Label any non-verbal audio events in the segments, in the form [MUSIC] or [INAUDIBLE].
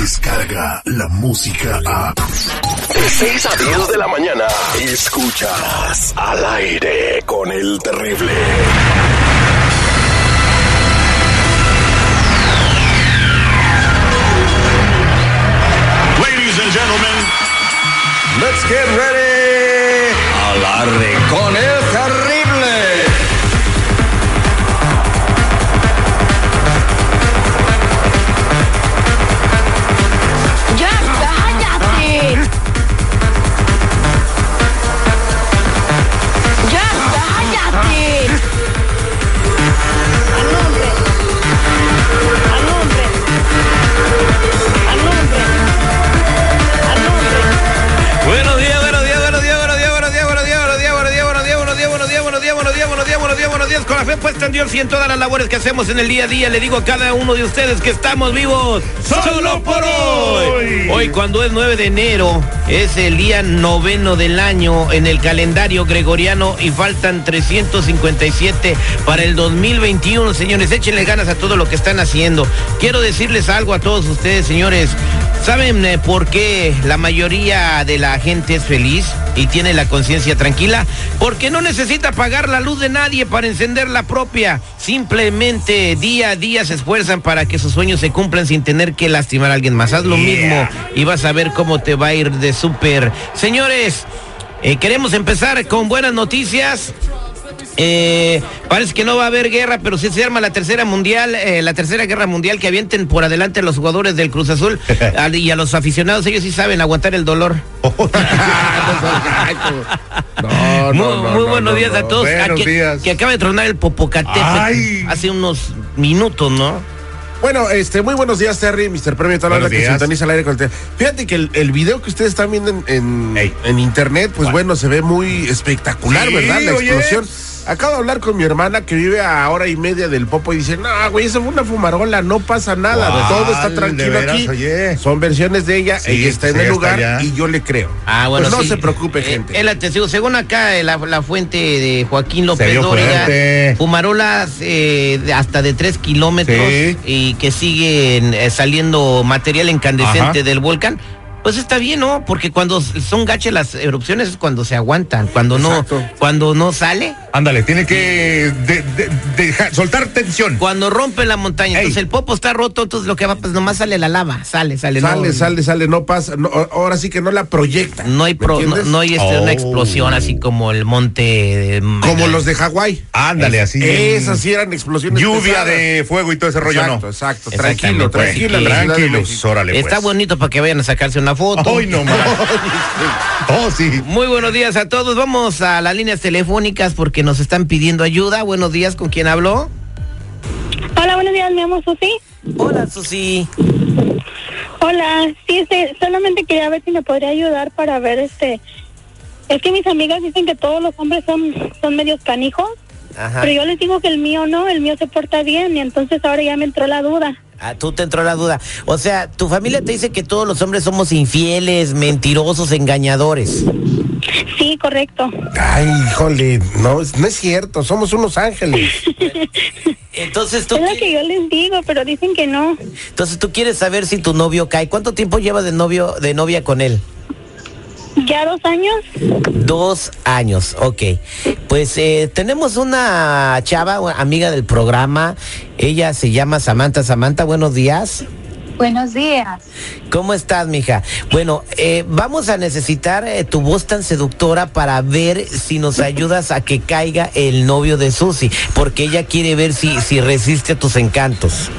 llega la música a... De 6 a 10 de la mañana, escuchas al aire con el terrible. Ladies and gentlemen, Let's get ready. Alarre con el Dios y en todas las labores que hacemos en el día a día, le digo a cada uno de ustedes que estamos vivos solo por hoy. Hoy, cuando es 9 de enero, es el día noveno del año en el calendario gregoriano y faltan 357 para el 2021, señores. Échenle ganas a todo lo que están haciendo. Quiero decirles algo a todos ustedes, señores. ¿Saben eh, por qué la mayoría de la gente es feliz y tiene la conciencia tranquila? Porque no necesita pagar la luz de nadie para encender la propia. Simplemente día a día se esfuerzan para que sus sueños se cumplan sin tener que lastimar a alguien más. Haz lo mismo y vas a ver cómo te va a ir de súper. Señores, eh, queremos empezar con buenas noticias. Eh, parece que no va a haber guerra, pero sí se arma la tercera mundial, eh, la tercera guerra mundial que avienten por adelante a los jugadores del Cruz Azul [LAUGHS] y a los aficionados, ellos sí saben aguantar el dolor. [LAUGHS] No, muy no, no, muy no, buenos no, días a todos. Buenos Ah, que, días. que acaba de tronar el Popocatépetl Ay. hace unos minutos, ¿no? Bueno, este, muy buenos días, Terry, Mr. Premio, toda la Buenos que sintoniza al aire con el. Fíjate que el, el video que ustedes están viendo en, en, en internet, pues bueno, se ve muy espectacular, Sí, ¿verdad? La oye. Acabo de hablar con mi hermana que vive a hora y media del Popo y dice, no, güey, esa fue una fumarola, no pasa nada, todo está ¿De tranquilo veras? aquí. Oye. Son versiones de ella, Sí, ella está en el está lugar allá. y yo le creo. Ah, bueno, Pues no sí. se preocupe, Eh, gente. Es la testigo. Según acá, eh, la, la fuente de Joaquín López Dóriga, fumarolas eh, de hasta de tres kilómetros Sí. y que siguen eh, saliendo material incandescente Ajá. del volcán. Pues está bien, ¿no? Porque cuando son gachas las erupciones es cuando se aguantan, cuando Exacto. no, cuando no sale, Ándale, tiene que de- de- dejar- soltar tensión. cuando rompe la montaña. Ey. Entonces el popo está roto, entonces lo que va, pues nomás sale la lava, sale, sale. Sale, no, sale, sale, no pasa, no, ahora sí que no la proyecta. No hay, ¿me pro- no, hay este, Oh. una explosión así como el monte. de- Como los de Hawái. Ándale, así. Esas sí eran explosiones. Lluvia pesadas. de fuego y todo ese rollo, exacto, no. Exacto, Exactamente, tranquilo, tranquilo. de Tranquilos, órale, pues. Está bonito para que vayan a sacarse una foto. Ay, no más. [LAUGHS] Oh, sí. Muy buenos días a todos. Vamos a las líneas telefónicas porque nos están pidiendo ayuda. Buenos días, ¿con quién habló? Hola, buenos días, mi amo Susi. Hola, Susi. Hola, sí, este, solamente quería ver si me podría ayudar para ver este. Es que mis amigas dicen que todos los hombres son, son medios canijos, Ajá. pero yo les digo que el mío no, el mío se porta bien y entonces ahora ya me entró la duda. Ah, tú te entró la duda. O sea, tu familia te dice que todos los hombres somos infieles, mentirosos, engañadores. Sí, correcto. Ay, híjole, no, es- no es cierto, somos unos ángeles. [LAUGHS] Entonces tú, Es lo que yo les digo, pero dicen que no. entonces tú quieres saber si tu novio cae. ¿Cuánto tiempo llevas de novio, de novia con él? ¿Ya dos años? Dos años, ok. Pues eh, tenemos una chava, una amiga del programa. Ella se llama Samantha. Samantha, buenos días. Buenos días. ¿Cómo estás, mija? Bueno, eh, vamos a necesitar eh, tu voz tan seductora para ver si nos [LAUGHS] ayudas a que caiga el novio de Susi, porque ella quiere ver si, si resiste a tus encantos.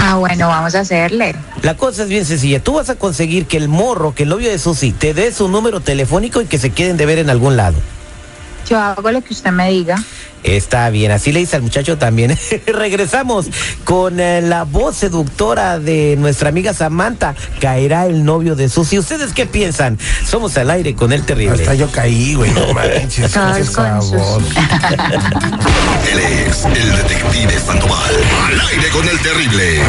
Ah, bueno, vamos a hacerle. La cosa es bien sencilla. Tú vas a conseguir que el morro, que el novio de Susi, te dé su número telefónico y que se queden de ver en algún lado. Yo hago lo que usted me diga. Está bien, así le dice al muchacho también. [LAUGHS] Regresamos con eh, la voz seductora de nuestra amiga Samantha. Caerá el novio de Susi. ¿Ustedes qué piensan? Somos al aire con el terrible. Hasta yo caí, güey, no [LAUGHS] manches. Con. [LAUGHS] Él es el detective Sandoval. Al aire con el terrible.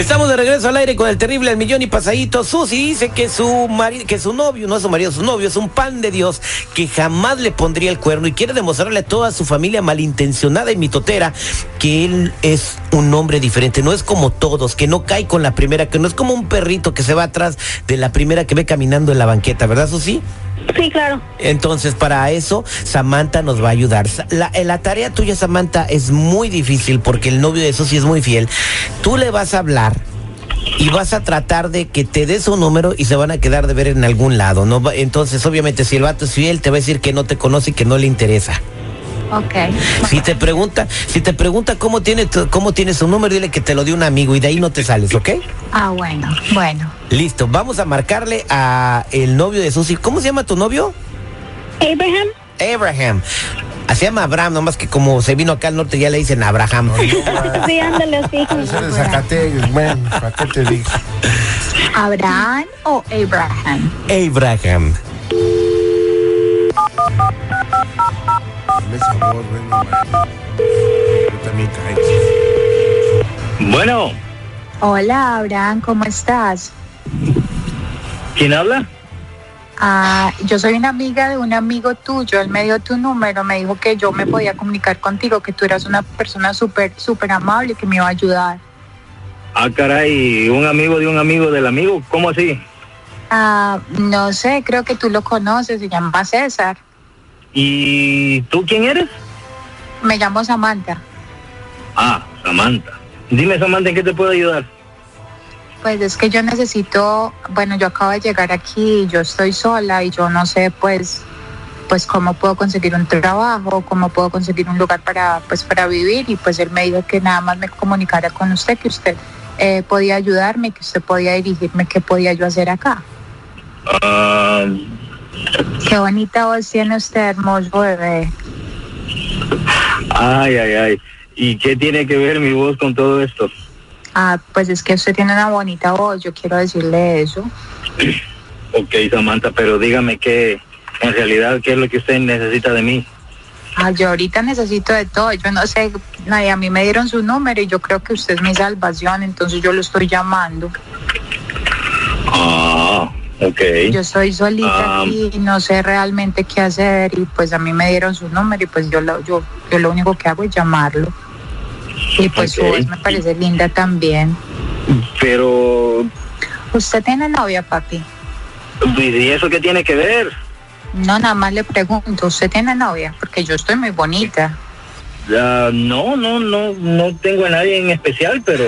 Estamos de regreso al aire con el terrible al millón y pasadito. Susi dice que su marido, que su novio, no es su marido, su novio es un pan de Dios que jamás le pondría el cuerno y quiere demostrarle a toda su familia malintencionada y mitotera que él es un hombre diferente, no es como todos, que no cae con la primera, que no es como un perrito que se va atrás de la primera que ve caminando en la banqueta, ¿verdad, Susi? Sí, claro. Entonces, para eso, Samantha nos va a ayudar. Eh, la tarea tuya, Samantha, es muy difícil porque el novio de Susi es muy fiel. Tú le vas a hablar y vas a tratar de que te dé su número y se van a quedar de ver en algún lado. ¿no? Entonces, obviamente, si el vato es fiel, te va a decir que no te conoce y que no le interesa. Ok. Si te pregunta, si te pregunta cómo tiene, tu- cómo tiene su número, dile que te lo dio un amigo y de ahí no te sales, ¿ok? Ah, bueno, bueno. Listo, vamos a marcarle a el novio de Susi. ¿Cómo se llama tu novio? Abraham. Abraham. Ah, Se llama Abraham, nomás que como se vino acá al norte ya le dicen Abraham. [LAUGHS] Sí, ándale así. Bueno, ¿para qué te digo? ¿Abraham o Abraham? Abraham. Bueno, yo también caigo. Bueno, Hola, Abraham, ¿cómo estás? ¿quién habla? Ah, yo soy una amiga de un amigo tuyo, él me dio tu número, me dijo que yo me podía comunicar contigo, que tú eras una persona súper, súper amable, que me iba a ayudar. Ah, caray, un amigo de un amigo del amigo, ¿cómo así? Ah, no sé, creo que tú lo conoces, se llama César. ¿Y tú quién eres? Me llamo Samantha. Ah, Samantha. Dime, Samantha, ¿en qué te puedo ayudar? Pues es que yo necesito, bueno, yo acabo de llegar aquí, yo estoy sola y yo no sé, pues, pues cómo puedo conseguir un trabajo, cómo puedo conseguir un lugar para, pues, para vivir y pues él me dijo que nada más me comunicara con usted, que usted eh, podía ayudarme, que usted podía dirigirme, qué podía yo hacer acá. Ah, Qué bonita voz tiene usted, hermoso bebé. ay, ay, ay. ¿Y qué tiene que ver mi voz con todo esto? Ah, pues es que usted tiene una bonita voz, yo quiero decirle eso. Ok, Samantha, pero dígame qué, en realidad, qué es lo que usted necesita de mí. Ah, yo ahorita necesito de todo. Yo no sé, nadie, a mí me dieron su número y yo creo que usted es mi salvación, entonces yo lo estoy llamando. Ah, ok. Yo estoy solita Ah. y no sé realmente qué hacer y pues a mí me dieron su número y pues yo lo, yo, yo lo único que hago es llamarlo. Y pues su voz me parece linda también. Pero, ¿Usted tiene novia, papi? ¿y eso qué tiene que ver? No, nada más le pregunto, ¿usted tiene novia? Porque yo estoy muy bonita. Ah, no, no, no, no tengo a nadie en especial, pero,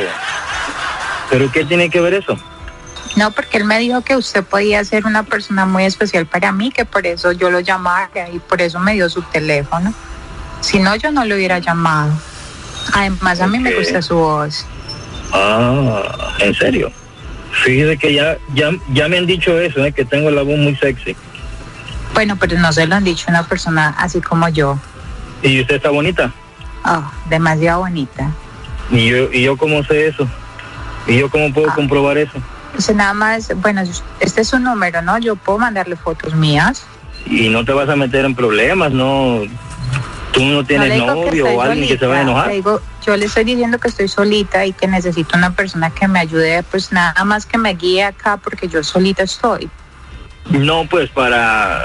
pero ¿qué tiene que ver eso? No, porque él me dijo que usted podía ser una persona muy especial para mí, que por eso yo lo llamara y por eso me dio su teléfono. Si no, yo no lo hubiera llamado. Además, a mí me gusta su voz. Ah, ¿en serio? Fíjese que ya, ya, ya me han dicho eso, ¿eh? que tengo la voz muy sexy. Bueno, pero no se lo han dicho una persona así como yo. ¿Y usted está bonita? Oh, demasiado bonita. ¿Y yo, y yo cómo sé eso? ¿Y yo cómo puedo Ah. comprobar eso? Usted nada más, bueno, este es su número, ¿no? Yo puedo mandarle fotos mías. Y no te vas a meter en problemas, ¿no? Tú no No tienes que novio o alguien que se vaya a solita, enojar. le digo, yo le estoy diciendo que estoy solita y que necesito una persona que me ayude, pues nada más que me guíe acá porque yo solita estoy. No, pues para,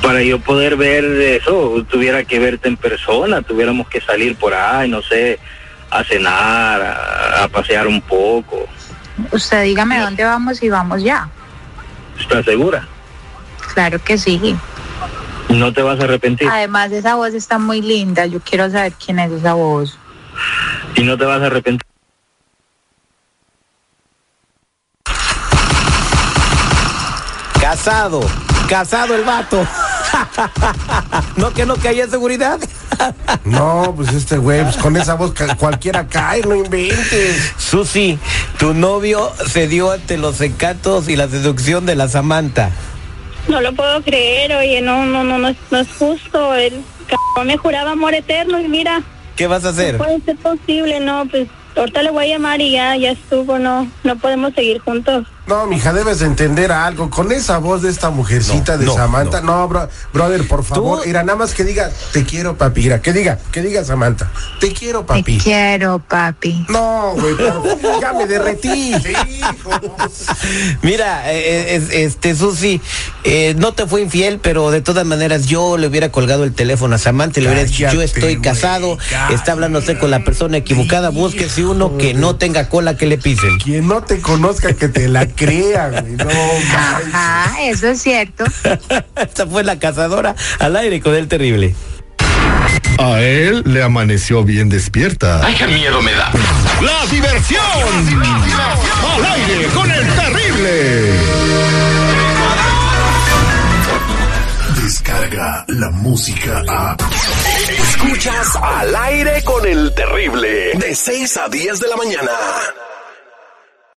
para yo poder ver eso, tuviera que verte en persona, tuviéramos que salir por ahí, no sé, a cenar, a, a pasear un poco. Usted dígame dónde vamos y vamos ya. ¿Estás segura? Claro que sí. No te vas a arrepentir. Además, esa voz está muy linda. Yo quiero saber quién es esa voz. Y no te vas a arrepentir. Casado, casado el vato. [LAUGHS] no que no caía en seguridad. No, pues este güey, pues con esa voz cualquiera cae, no inventes. Susi, tu novio se dio ante los encantos y la seducción de la Samantha. No lo puedo creer, oye, no, no, no, no, es, no es justo. El cabrón me juraba amor eterno y mira, ¿Qué vas a hacer? no puede ser posible, no, pues ahorita le voy a llamar y ya, ya estuvo, no, no podemos seguir juntos. No, mija, debes de entender algo. Con esa voz de esta mujercita No, de no, Samantha, no, bro- brother, por favor. Tú- Mira, nada más que diga, te quiero, papi. Mira, que diga, que diga Samantha, te quiero, Te papi. quiero, papi. No, güey, pero ya me derretí. [LAUGHS] Sí, hijo. Mira, eh, es- este Susi, eh, no te fue infiel, pero de todas maneras yo le hubiera colgado el teléfono a Samantha y le hubiera dicho, yo estoy casado, cállate. está hablándose con la persona equivocada, búsquese uno que no tenga cola que le pisen. Quien no te conozca, que te la crea, güey. No. Ajá, eso es cierto. [LAUGHS] Esta fue la cazadora al aire con el terrible. A él le amaneció bien despierta. ¡Ay, qué miedo me da! ¡La diversión! ¡Al aire con el terrible! Descarga la música a. Escuchas al aire con el terrible. De 6 a 10 de la mañana.